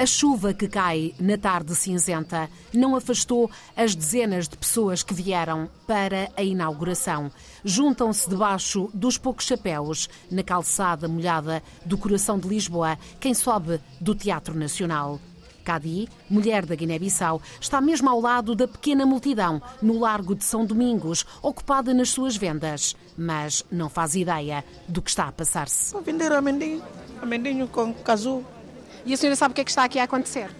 A chuva que cai na tarde cinzenta não afastou as dezenas de pessoas que vieram para a inauguração. Juntam-se debaixo dos poucos chapéus, na calçada molhada do coração de Lisboa, quem sobe do Teatro Nacional. Cadi, mulher da Guiné-Bissau, está mesmo ao lado da pequena multidão, no Largo de São Domingos, ocupada nas suas vendas. Mas não faz ideia do que está a passar-se. Vou vender amendoim, amendoim com casu. E a senhora sabe o que é que está aqui a acontecer?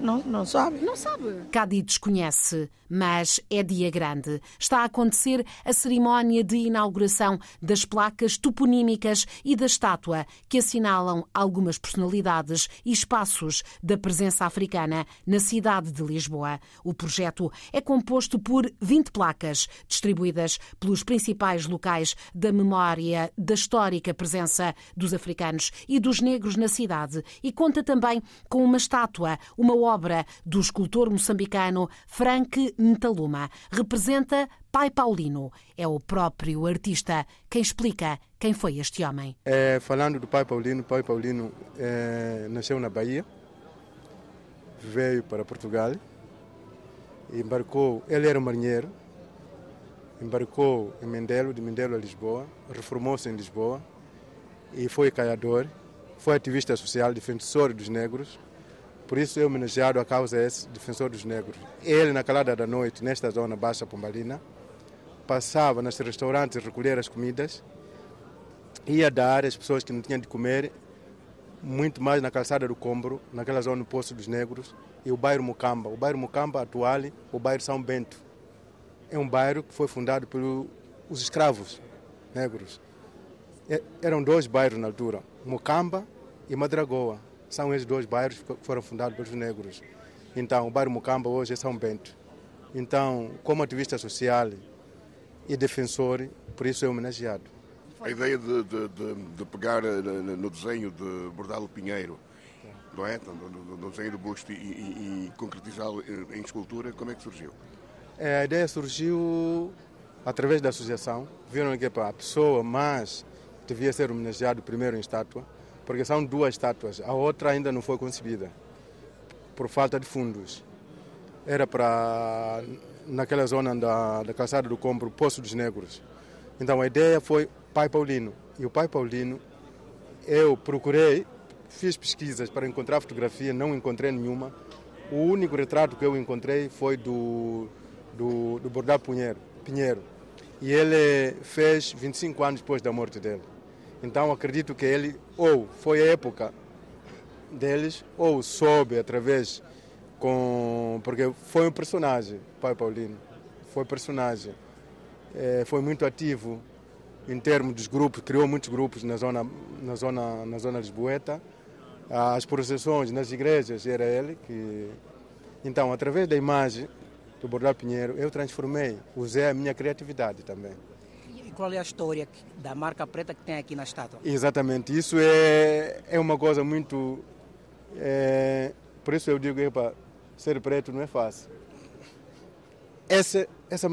Não, não sabe. Não sabe. Cadi desconhece, mas é dia grande. Está a acontecer a cerimónia de inauguração das placas toponímicas e da estátua que assinalam algumas personalidades e espaços da presença africana na cidade de Lisboa. O projeto é composto por 20 placas, distribuídas pelos principais locais da memória da histórica presença dos africanos e dos negros na cidade e conta também com uma estátua, uma obra do escultor moçambicano Frank Ntaluma. Representa Pai Paulino. É o próprio artista quem explica quem foi este homem. É, falando do Pai Paulino, Pai Paulino é, nasceu na Bahia, veio para Portugal, embarcou, ele era marinheiro, embarcou em Mendelo, de Mendelo a Lisboa, reformou-se em Lisboa e foi caiador, foi ativista social, defensor dos negros, por isso é homenageado a causa esse, defensor dos negros. Ele, na calada da noite, nesta zona Baixa Pombalina, passava nos restaurantes recolher as comidas, ia dar às pessoas que não tinham de comer, muito mais na calçada do Combro, naquela zona do Poço dos Negros, e o bairro Mucamba. O bairro Mucamba atual, o bairro São Bento. É um bairro que foi fundado pelos escravos negros. Eram dois bairros na altura, Mucamba e Madragoa. São esses dois bairros que foram fundados pelos negros. Então, o bairro Mucamba hoje é São Bento. Então, como ativista social e defensor, por isso é homenageado. A ideia de, de, de, de pegar no desenho de Bordalo Pinheiro, não é? No, no desenho do busto e, e, e concretizá-lo em escultura, como é que surgiu? É, a ideia surgiu através da associação. Viram que a pessoa mais devia ser homenageado primeiro em estátua, porque são duas estátuas. A outra ainda não foi concebida, por falta de fundos. Era para, naquela zona da, da calçada do Compro, Poço dos Negros. Então a ideia foi Pai Paulino. E o Pai Paulino, eu procurei, fiz pesquisas para encontrar fotografia, não encontrei nenhuma. O único retrato que eu encontrei foi do, do, do Bordal Pinheiro, Pinheiro. E ele fez 25 anos depois da morte dele. Então acredito que ele, ou foi a época deles, ou soube através com. Porque foi um personagem, Pai Paulino. Foi personagem. É, foi muito ativo em termos dos grupos, criou muitos grupos na zona, na zona, na zona lisboeta. As processões nas igrejas era ele que. Então, através da imagem do Bordal Pinheiro, eu transformei, usei a minha criatividade também. Qual é a história da marca preta que tem aqui na estátua? Exatamente, isso é, é uma coisa muito. É, por isso eu digo, epa, ser preto não é fácil. Essa, essa,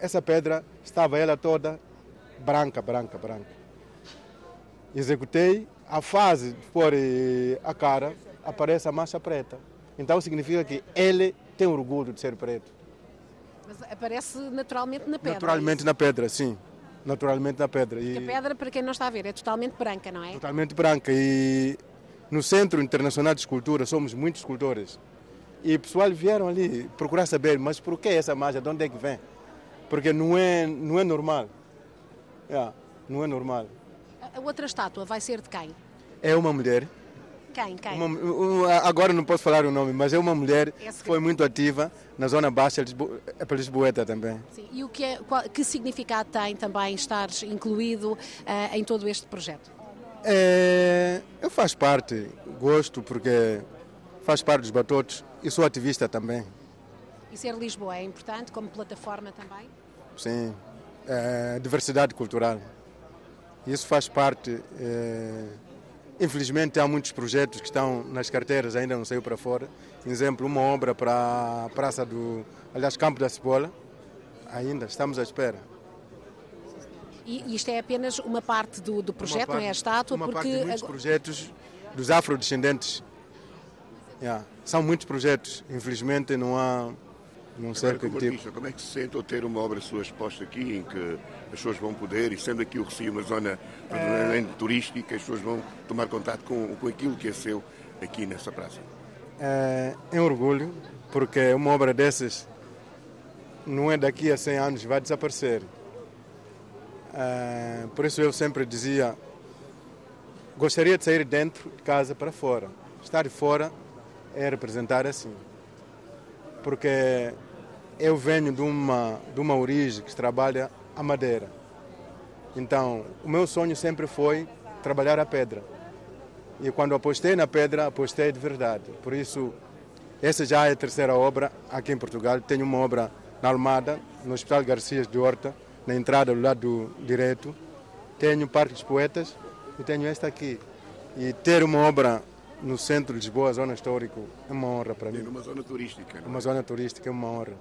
essa pedra estava ela toda branca, branca, branca. Executei, a fase de pôr a cara, aparece a mancha preta. Então significa que ele tem orgulho de ser preto. Mas aparece naturalmente na pedra. Naturalmente é na pedra, sim. Naturalmente na pedra. E... A pedra, para quem não está a ver, é totalmente branca, não é? Totalmente branca. E no Centro Internacional de Escultura somos muitos escultores. E o pessoal vieram ali procurar saber, mas por que essa mancha? De onde é que vem? Porque não é, não é normal. É, não é normal. A outra estátua vai ser de quem? É uma mulher. Quem? Quem? Uma, uma, agora não posso falar o nome, mas é uma mulher que foi muito ativa na zona baixa, é para Lisboeta também. Sim. E o que, é, qual, que significado tem também estar incluído uh, em todo este projeto? É, eu faço parte, gosto porque faz parte dos batotos e sou ativista também. E ser Lisboa é importante como plataforma também? Sim, é, diversidade cultural. Isso faz parte. É, infelizmente há muitos projetos que estão nas carteiras, ainda não saiu para fora. Exemplo, uma obra para a Praça do. Aliás, Campo da Cebola. Ainda estamos à espera. E isto é apenas uma parte do, do projeto, parte, não é a estátua? Uma porque parte de muitos projetos dos afrodescendentes Yeah. São muitos projetos, infelizmente não há não sei Agora, como artista, como é que se sente ao ter uma obra sua exposta aqui, em que as pessoas vão poder, e sendo aqui o Recio uma zona verdadeiramente turística, as pessoas vão tomar contato com, com aquilo que é seu aqui nessa praça? É, é um orgulho, porque uma obra dessas não é daqui a 100 anos, vai desaparecer. É, por isso eu sempre dizia, gostaria de sair dentro de casa para fora. Estar fora é representar assim. Porque eu venho de uma, de uma origem que trabalha a madeira. Então, o meu sonho sempre foi trabalhar a pedra. E quando apostei na pedra, apostei de verdade. Por isso, essa já é a terceira obra aqui em Portugal. Tenho uma obra na Almada, no Hospital Garcias de Horta, na entrada do lado direito. Tenho Parque dos Poetas e tenho esta aqui. E ter uma obra no centro de Lisboa, zona histórica, é uma honra para E mim. numa zona turística. não é? Uma zona turística é uma honra.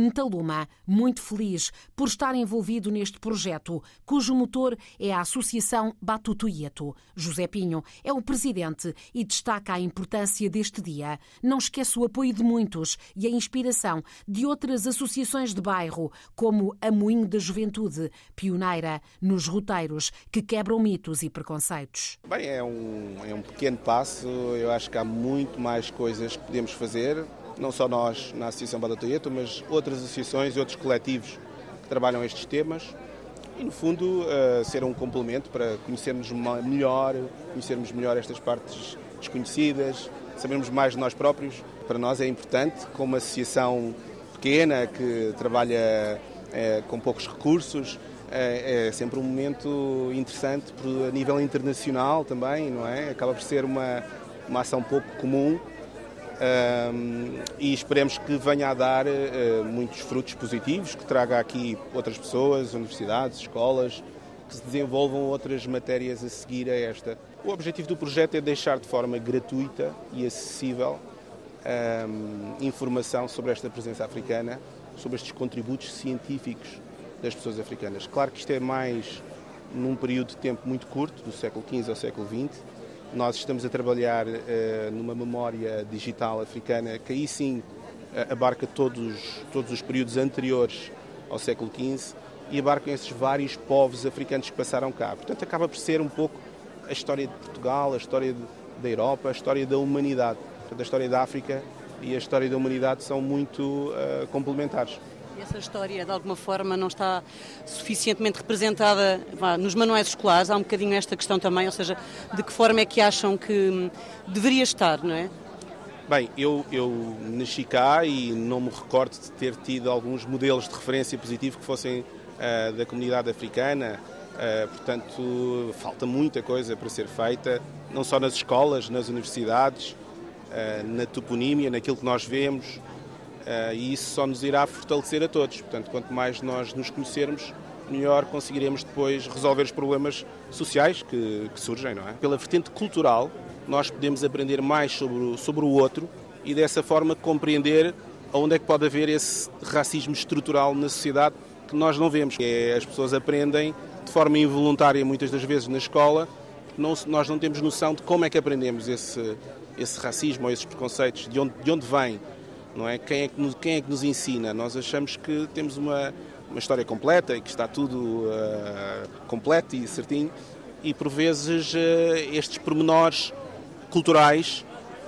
Ntaluma, muito feliz por estar envolvido neste projeto, cujo motor é a Associação Batutuieto. José Pinho é o presidente e destaca a importância deste dia. Não esquece o apoio de muitos e a inspiração de outras associações de bairro, como a Moinho da Juventude, pioneira nos roteiros que quebram mitos e preconceitos. Bem, é um, é um pequeno passo. Eu acho que há muito mais coisas que podemos fazer, não só nós na Associação Badatoieto, mas outras associações e outros coletivos que trabalham estes temas. E, no fundo, eh, ser um complemento para conhecermos melhor, conhecermos melhor estas partes desconhecidas, sabermos mais de nós próprios. Para nós é importante, como associação pequena que trabalha eh, com poucos recursos, é, é sempre um momento interessante a nível internacional também, não é? Acaba por ser uma, uma ação pouco comum e esperemos que venha a dar eh, muitos frutos positivos, que traga aqui outras pessoas, universidades, escolas, que se desenvolvam outras matérias a seguir a esta. O objetivo do projeto é deixar de forma gratuita e acessível ahm, informação sobre esta presença africana, sobre estes contributos científicos das pessoas africanas. Claro que isto é mais num período de tempo muito curto, do século XV ao século XX. Nós estamos a trabalhar eh, numa memória digital africana que aí sim eh, abarca todos, todos os períodos anteriores ao século XV e abarcam esses vários povos africanos que passaram cá. Portanto, acaba por ser um pouco a história de Portugal, a história de- da Europa, a história da humanidade. Portanto, a história da África e a história da humanidade são muito eh, complementares. Essa história, de alguma forma, não está suficientemente representada nos manuais escolares. Há um bocadinho esta questão também, ou seja, de que forma é que acham que hum, deveria estar, não é? Bem, eu, eu nasci cá e não me recordo de ter tido alguns modelos de referência positivo que fossem ah, da comunidade africana. Ah, portanto, falta muita coisa para ser feita, não só nas escolas, nas universidades, ah, na toponímia, naquilo que nós vemos, e isso só nos irá fortalecer a todos. Portanto, quanto mais nós nos conhecermos, melhor conseguiremos depois resolver os problemas sociais que, que surgem, não é? Pela vertente cultural, nós podemos aprender mais sobre o, sobre o outro e dessa forma compreender onde é que pode haver esse racismo estrutural na sociedade que nós não vemos. É, as pessoas aprendem de forma involuntária, muitas das vezes na escola, não, nós não temos noção de como é que aprendemos esse, esse racismo ou esses preconceitos, de onde, de onde vem, não é? Quem é, que nos, quem é que nos ensina? Nós achamos que temos uma, uma história completa e que está tudo ah, completo e certinho, e por vezes ah, estes pormenores culturais,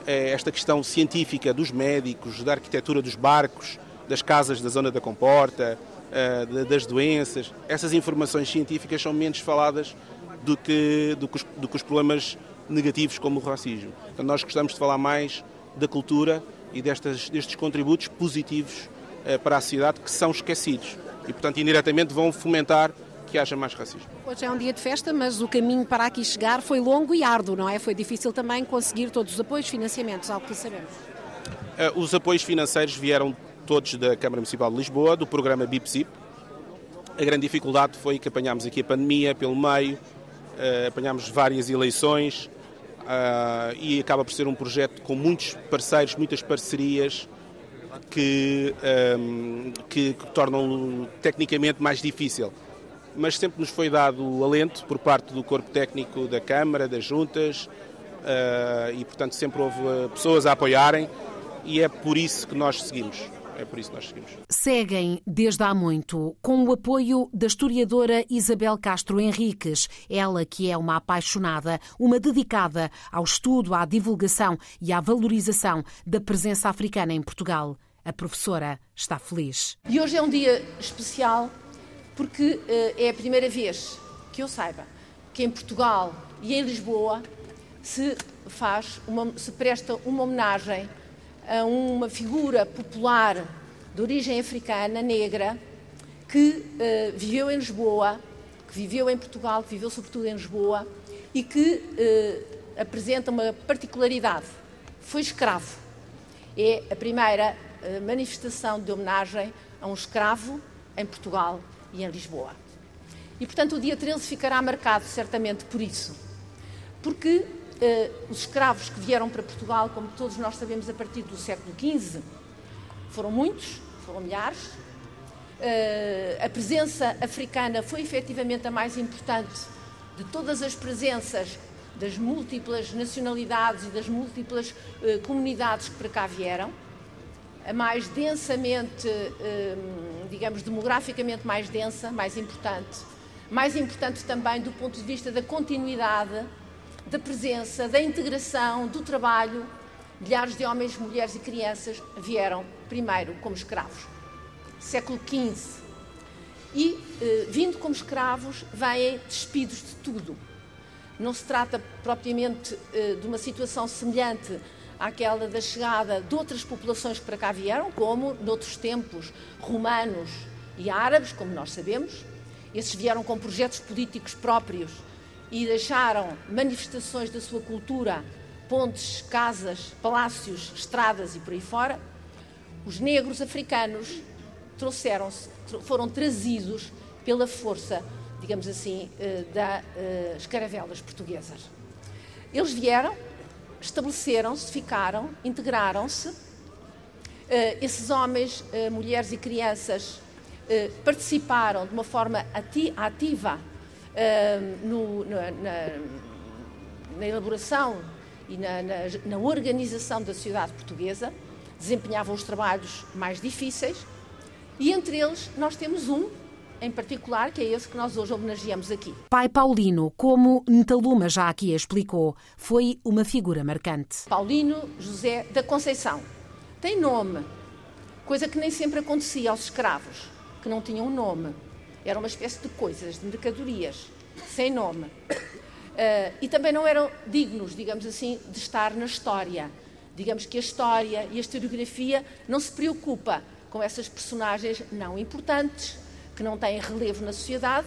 eh, esta questão científica dos médicos, da arquitetura dos barcos, das casas da zona da comporta, eh, da- das doenças, essas informações científicas são menos faladas do que, do que, os, do que os problemas negativos como o racismo. Então nós gostamos de falar mais da cultura e destas, destes contributos positivos eh, para a sociedade que são esquecidos e, portanto, indiretamente vão fomentar que haja mais racismo. Hoje é um dia de festa, mas o caminho para aqui chegar foi longo e árduo, não é? Foi difícil também conseguir todos os apoios, financiamentos, algo que sabemos. Eh, Os apoios financeiros vieram todos da Câmara Municipal de Lisboa, do programa BIPSIP. A grande dificuldade foi que apanhámos aqui a pandemia pelo meio, eh, apanhámos várias eleições ah, e acaba por ser um projeto com muitos parceiros, muitas parcerias que, ehm, que, que tornam tecnicamente mais difícil. Mas sempre nos foi dado alento por parte do corpo técnico da Câmara, das juntas, e, portanto, sempre houve pessoas a apoiarem e é por isso que nós seguimos. É por isso que nós seguimos. Seguem desde há muito com o apoio da historiadora Isabel Castro Henriques, ela que é uma apaixonada, uma dedicada ao estudo, à divulgação e à valorização da presença africana em Portugal. A professora está feliz. E hoje é um dia especial porque uh, é a primeira vez que eu saiba que em Portugal e em Lisboa se faz uma, se presta uma homenagem a uma figura popular de origem africana, negra, que uh, viveu em Lisboa, que viveu em Portugal, que viveu sobretudo em Lisboa e que uh, apresenta uma particularidade. Foi escravo. É a primeira uh, manifestação de homenagem a um escravo em Portugal e em Lisboa. E, portanto, o dia 13 ficará marcado certamente por isso. Porque os escravos que vieram para Portugal, como todos nós sabemos, a partir do século XV, foram muitos, foram milhares. Uh, a presença africana foi efetivamente a mais importante de todas as presenças das múltiplas nacionalidades e das múltiplas uh, comunidades que para cá vieram. A mais densamente, digamos, demograficamente mais densa, mais importante. Mais importante também do ponto de vista da continuidade da presença, da integração, do trabalho. Milhares de homens, mulheres e crianças vieram primeiro como escravos, século XV. E, eh, vindo como escravos, vêm despidos de tudo. Não se trata propriamente eh, de uma situação semelhante àquela da chegada de outras populações que para cá vieram, como noutros tempos romanos e árabes, como nós sabemos. Esses vieram com projetos políticos próprios e deixaram manifestações da sua cultura, pontes, casas, palácios, estradas e por aí fora, os negros africanos trouxeram-se, foram trazidos pela força, digamos assim, eh, das eh, escaravelas portuguesas. Eles vieram, estabeleceram-se, ficaram, integraram-se. Eh, esses homens, mulheres e crianças participaram de uma forma ativa no, na, na, na, elaboração e na, na, organização da sociedade portuguesa, desempenhavam os trabalhos mais difíceis, e entre eles nós temos um em particular, que é esse que nós hoje homenageamos aqui. Pai Paulino, como Ntaluma já aqui explicou, foi uma figura marcante. Paulino José da Conceição. Tem nome, coisa que nem sempre acontecia aos escravos, que não tinham nome. Era uma espécie de coisas, de mercadorias, sem nome. Uh, e também não eram dignos, digamos assim, de estar na história. Digamos que a história e a historiografia não se preocupa com essas personagens não importantes, que não têm relevo na sociedade,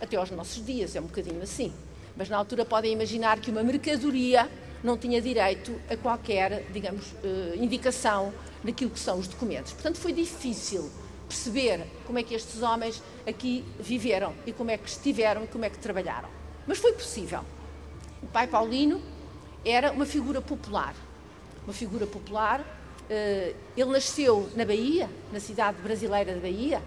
até aos nossos dias, é um bocadinho assim. Mas na altura podem imaginar que uma mercadoria não tinha direito a qualquer, digamos, uh, indicação naquilo que são os documentos. Portanto, foi difícil perceber como é que estes homens aqui viveram e como é que estiveram e como é que trabalharam. Mas foi possível. O pai Paulino era uma figura popular. Uma figura popular. Eh, ele nasceu na Bahia, na cidade brasileira de Bahia.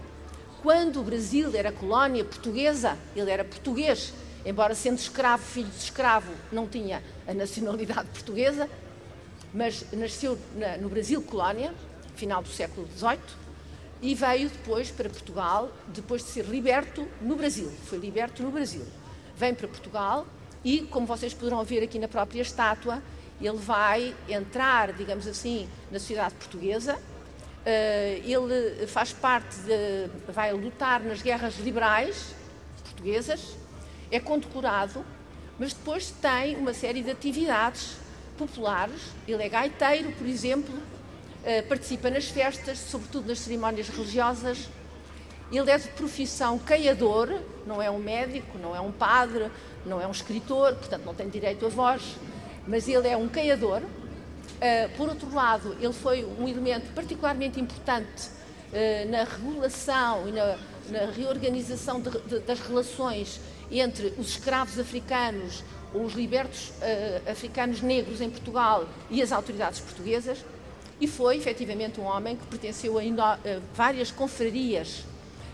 Quando o Brasil era colónia portuguesa, ele era português, embora sendo escravo, filho de escravo, não tinha a nacionalidade portuguesa, mas nasceu no Brasil colónia, final do século XVIII e veio depois para Portugal, depois de ser liberto no Brasil. Foi liberto no Brasil. Vem para Portugal e, como vocês poderão ver aqui na própria estátua, ele vai entrar, digamos assim, na sociedade portuguesa. Eh, ele faz parte de. vai lutar nas guerras liberais portuguesas, é condecorado, mas depois tem uma série de atividades populares. Ele é gaiteiro, por exemplo, participa nas festas, sobretudo nas cerimónias religiosas. Ele é de profissão caiador, não é um médico, não é um padre, não é um escritor, portanto não tem direito a voz, mas ele é um caiador. Uh, por outro lado, ele foi um elemento particularmente importante uh, na regulação e na, na reorganização de, de, das relações entre os escravos africanos, ou os libertos africanos negros em Portugal e as autoridades portuguesas e foi efetivamente um homem que pertenceu a várias confrarias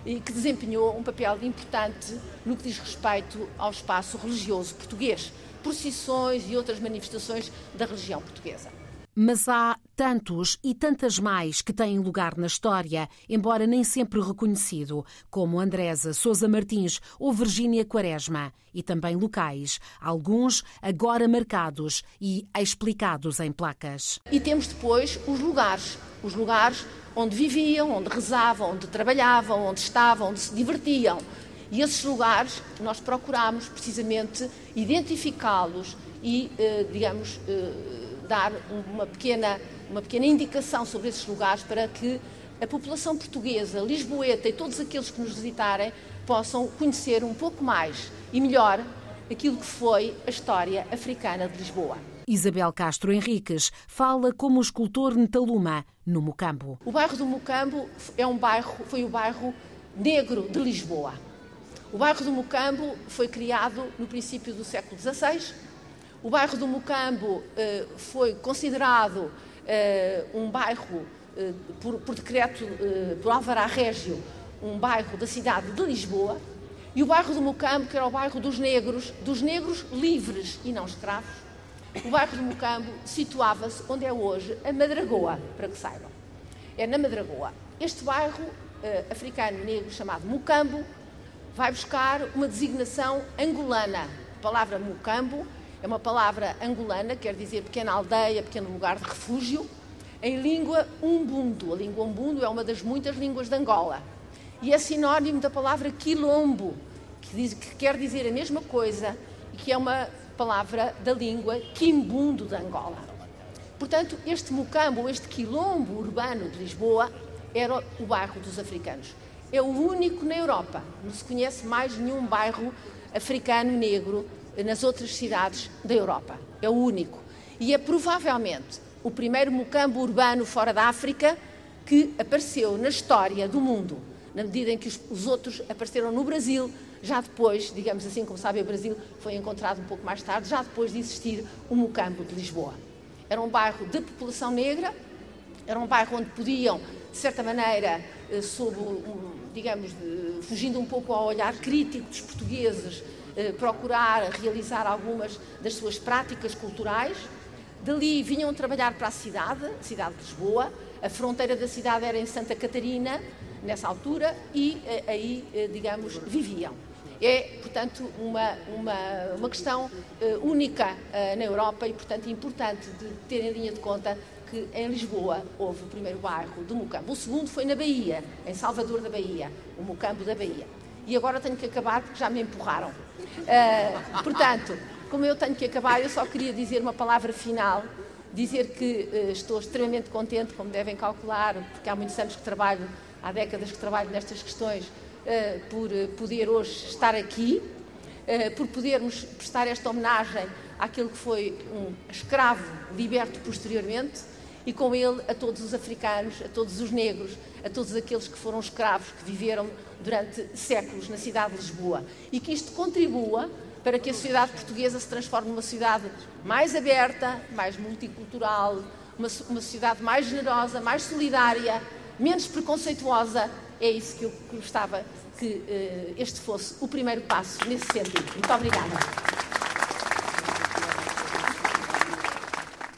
e que desempenhou um papel importante no que diz respeito ao espaço religioso português. procissões e outras manifestações da religião portuguesa. Mas há tantos e tantas mais que têm lugar na história, embora nem sempre reconhecido, como Andresa Sousa Martins ou Virgínia Quaresma, e também locais, alguns agora marcados e explicados em placas. E temos depois os lugares, os lugares onde viviam, onde rezavam, onde trabalhavam, onde estavam, onde se divertiam. E esses lugares nós procuramos precisamente identificá-los e, eh, digamos, eh, dar uma pequena, uma pequena indicação sobre esses lugares para que a população portuguesa, lisboeta e todos aqueles que nos visitarem possam conhecer um pouco mais e melhor aquilo que foi a história africana de Lisboa. Isabel Castro Henriques fala como escultor Netaluma, no Mocambo. O bairro do Mocambo é um bairro, foi o bairro negro de Lisboa. O bairro do Mocambo foi criado no princípio do século XVI o bairro do Mocambo eh, foi considerado um bairro, eh, por, por, decreto, por Alvará Régio, um bairro da cidade de Lisboa, e o bairro do Mocambo, que era o bairro dos negros, dos negros livres e não escravos, o bairro do Mocambo situava-se onde é hoje a Madragoa, para que saibam. É na Madragoa. Este bairro africano negro chamado Mocambo vai buscar uma designação angolana. A palavra Mocambo é uma palavra angolana, quer dizer pequena aldeia, pequeno lugar de refúgio, em língua umbundo. A língua umbundo é uma das muitas línguas de Angola. E é sinónimo da palavra quilombo, que, diz, que quer dizer a mesma coisa e que é uma palavra da língua quimbundo de Angola. Portanto, este mucambo, este quilombo urbano de Lisboa, era o bairro dos africanos. É o único na Europa. Não se conhece mais nenhum bairro africano negro nas outras cidades da Europa. É o único. E é provavelmente o primeiro mucambo urbano fora da África que apareceu na história do mundo, na medida em que os, os outros apareceram no Brasil, já depois, digamos assim, como sabem, o Brasil foi encontrado um pouco mais tarde, já depois de existir o Mucambo de Lisboa. Era um bairro de população negra, era um bairro onde podiam, de certa maneira, eh, sob, digamos, fugindo um pouco ao olhar crítico dos portugueses, procurar realizar algumas das suas práticas culturais. Dali vinham trabalhar para a cidade, a cidade de Lisboa. A fronteira da cidade era em Santa Catarina, nessa altura, e eh, aí, eh, digamos, viviam. É, portanto, uma, uma, uma questão única na Europa e, portanto, importante de ter em linha de conta que em Lisboa houve o primeiro bairro do Mocambo. O segundo foi na Bahia, em Salvador da Bahia, o Mocambo da Bahia. E agora tenho que acabar porque já me empurraram. Uh, portanto, como eu tenho que acabar, eu só queria dizer uma palavra final, dizer que uh, estou extremamente contente, como devem calcular, porque há muitos anos que trabalho, há décadas que trabalho nestas questões, uh, por poder hoje estar aqui, por podermos prestar esta homenagem àquele que foi um escravo liberto posteriormente e com ele a todos os africanos, a todos os negros, a todos aqueles que foram escravos, que viveram durante séculos na cidade de Lisboa. E que isto contribua para que a sociedade portuguesa se transforme numa sociedade mais aberta, mais multicultural, uma, uma sociedade mais generosa, mais solidária, menos preconceituosa. É isso que eu gostava que uh, este fosse o primeiro passo nesse sentido. Muito obrigada.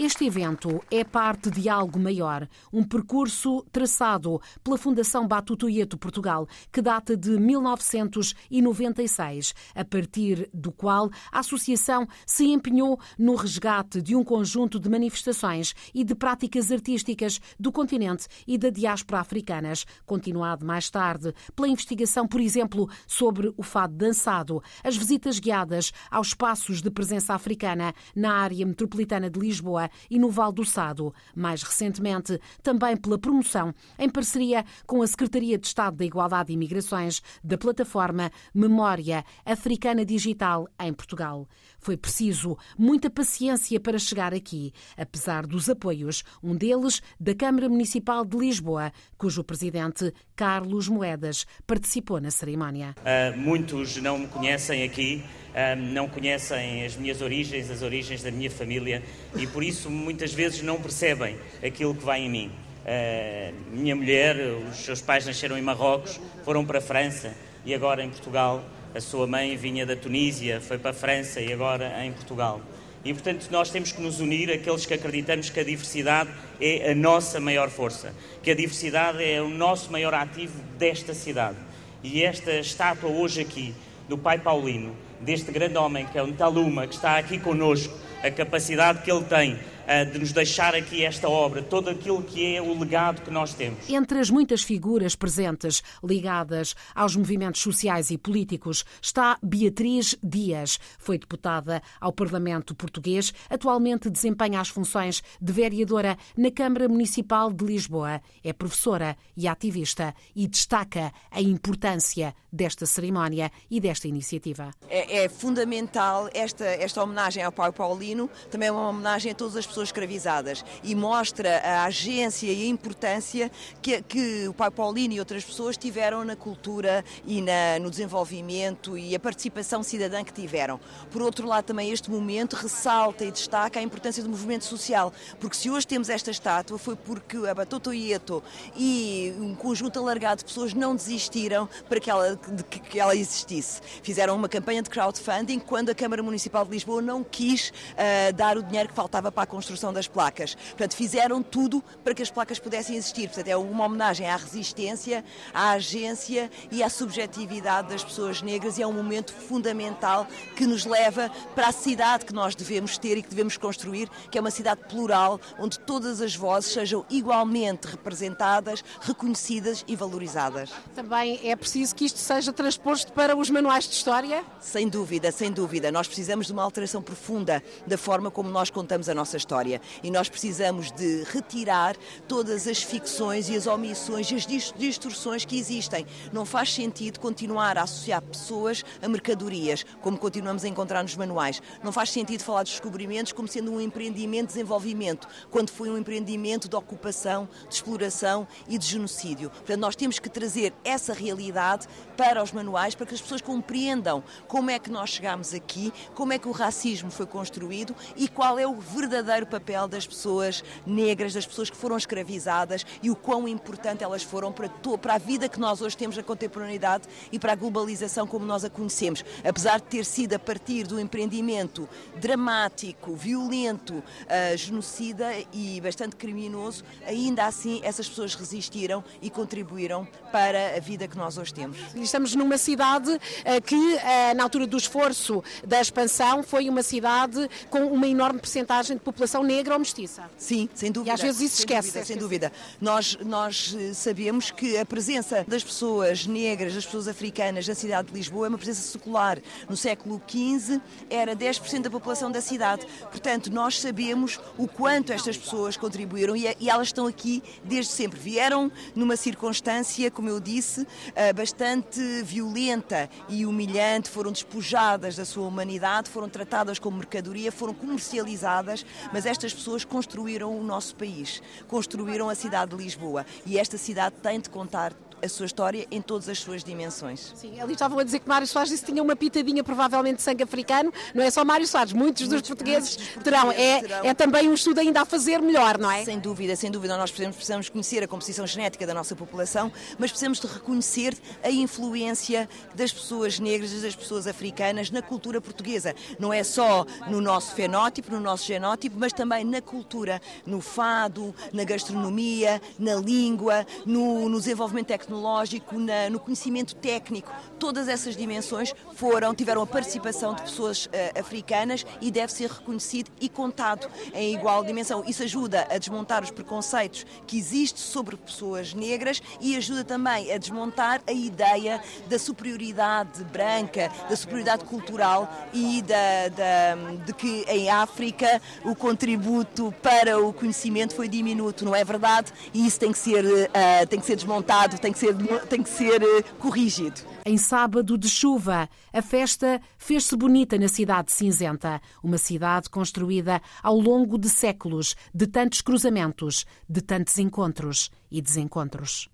Este evento é parte de algo maior, um percurso traçado pela Fundação Batutoieto Portugal, que data de 1996, a partir do qual a associação se empenhou no resgate de um conjunto de manifestações e de práticas artísticas do continente e da diáspora africanas, continuado mais tarde pela investigação, por exemplo, sobre o fado dançado, as visitas guiadas aos espaços de presença africana na área metropolitana de Lisboa e no Val do Sado. Mais recentemente, também pela promoção, em parceria com a Secretaria de Estado da Igualdade e Imigrações, da plataforma Memória Africana Digital em Portugal. Foi preciso muita paciência para chegar aqui, apesar dos apoios, um deles da Câmara Municipal de Lisboa, cujo presidente Carlos Moedas participou na cerimónia. Uh, muitos não me conhecem aqui, uh, não conhecem as minhas origens, as origens da minha família e por isso muitas vezes não percebem aquilo que vai em mim. Uh, minha mulher, os seus pais nasceram em Marrocos, foram para a França e agora em Portugal A sua mãe vinha da Tunísia, foi para a França e agora em Portugal. E, portanto, nós temos que nos unir, aqueles que acreditamos que a diversidade é a nossa maior força, que a diversidade é o nosso maior ativo desta cidade. E esta estátua hoje aqui, do Pai Paulino, deste grande homem que é o Taluma, que está aqui conosco, a capacidade que ele tem de nos deixar aqui esta obra, todo aquilo que é o legado que nós temos. Entre as muitas figuras presentes ligadas aos movimentos sociais e políticos está Beatriz Dias. Foi deputada ao Parlamento Português, atualmente desempenha as funções de vereadora na Câmara Municipal de Lisboa. É professora e ativista e destaca a importância desta cerimónia e desta iniciativa. É, é fundamental esta, esta homenagem ao Pai Paulino, também é uma homenagem a todas as pessoas pessoas escravizadas e mostra a agência e a importância que, que o Pai Paulino e outras pessoas tiveram na cultura e na, no desenvolvimento e a participação cidadã que tiveram. Por outro lado, também este momento ressalta e destaca a importância do movimento social, porque se hoje temos esta estátua foi porque a Batoto Ieto e um conjunto alargado de pessoas não desistiram para que ela, de que ela existisse. Fizeram uma campanha de crowdfunding quando a Câmara Municipal de Lisboa não quis uh, dar o dinheiro que faltava para a construção construção das placas. Portanto, fizeram tudo para que as placas pudessem existir. Portanto, é uma homenagem à resistência, à agência e à subjetividade das pessoas negras e é um momento fundamental que nos leva para a cidade que nós devemos ter e que devemos construir, que é uma cidade plural, onde todas as vozes sejam igualmente representadas, reconhecidas e valorizadas. Também é preciso que isto seja transposto para os manuais de história? Sem dúvida, sem dúvida. Nós precisamos de uma alteração profunda da forma como nós contamos a nossa história história. E nós precisamos de retirar todas as ficções e as omissões e as distorções que existem. Não faz sentido continuar a associar pessoas a mercadorias, como continuamos a encontrar nos manuais. Não faz sentido falar dos descobrimentos como sendo um empreendimento de desenvolvimento, quando foi um empreendimento de ocupação, de exploração e de genocídio. Portanto, nós temos que trazer essa realidade para os manuais para que as pessoas compreendam como é que nós chegamos aqui, como é que o racismo foi construído e qual é o verdadeiro papel das pessoas negras, das pessoas que foram escravizadas e o quão importante elas foram para, para a vida que nós hoje temos na contemporaneidade e para a globalização como nós a conhecemos. Apesar de ter sido a partir do empreendimento dramático, violento, uh, genocida e bastante criminoso, ainda assim essas pessoas resistiram e contribuíram para a vida que nós hoje temos. Estamos numa cidade uh, que, uh, na altura do esforço da expansão, foi uma cidade com uma enorme percentagem de população população negra ou mestiça. Sim, sem dúvida. E às vezes isso sem esquece. Dúvida, sem dúvida. Nós, nós eh, sabemos que a presença das pessoas negras, das pessoas africanas na cidade de Lisboa é uma presença secular. No século XV era 10% da população da cidade. Portanto, nós sabemos o quanto estas pessoas contribuíram e, e elas estão aqui desde sempre. Vieram numa circunstância, como eu disse, eh, bastante violenta e humilhante, foram despojadas da sua humanidade, foram tratadas como mercadoria, foram comercializadas, mas estas pessoas construíram o nosso país, construíram a cidade de Lisboa. E esta cidade tem de contar a sua história em todas as suas dimensões. Sim, ali estavam a dizer que Mário Soares disse que tinha uma pitadinha provavelmente de sangue africano, não é só Mário Soares, muitos, muitos dos portugueses, dos terão. É, terão. é também um estudo ainda a fazer melhor, não é? Sem dúvida, sem dúvida, nós precisamos, precisamos conhecer a composição genética da nossa população, mas precisamos de reconhecer a influência das pessoas negras, das pessoas africanas na cultura portuguesa. Não é só no nosso fenótipo, no nosso genótipo, mas também na cultura, no fado, na gastronomia, na língua, no, no desenvolvimento tecnológico tecnológico, na, no conhecimento técnico. Todas essas dimensões foram, tiveram a participação de pessoas uh, africanas e deve ser reconhecido e contado em igual dimensão. Isso ajuda a desmontar os preconceitos que existem sobre pessoas negras e ajuda também a desmontar a ideia da superioridade branca, da superioridade cultural e da, da, de que em África o contributo para o conhecimento foi diminuto, não é verdade? E isso tem que ser, uh, tem que ser desmontado, tem que que ser, tem que ser eh, corrigido. Em sábado de chuva, a festa fez-se bonita na cidade cinzenta, uma cidade construída ao longo de séculos, de tantos cruzamentos, de tantos encontros e desencontros.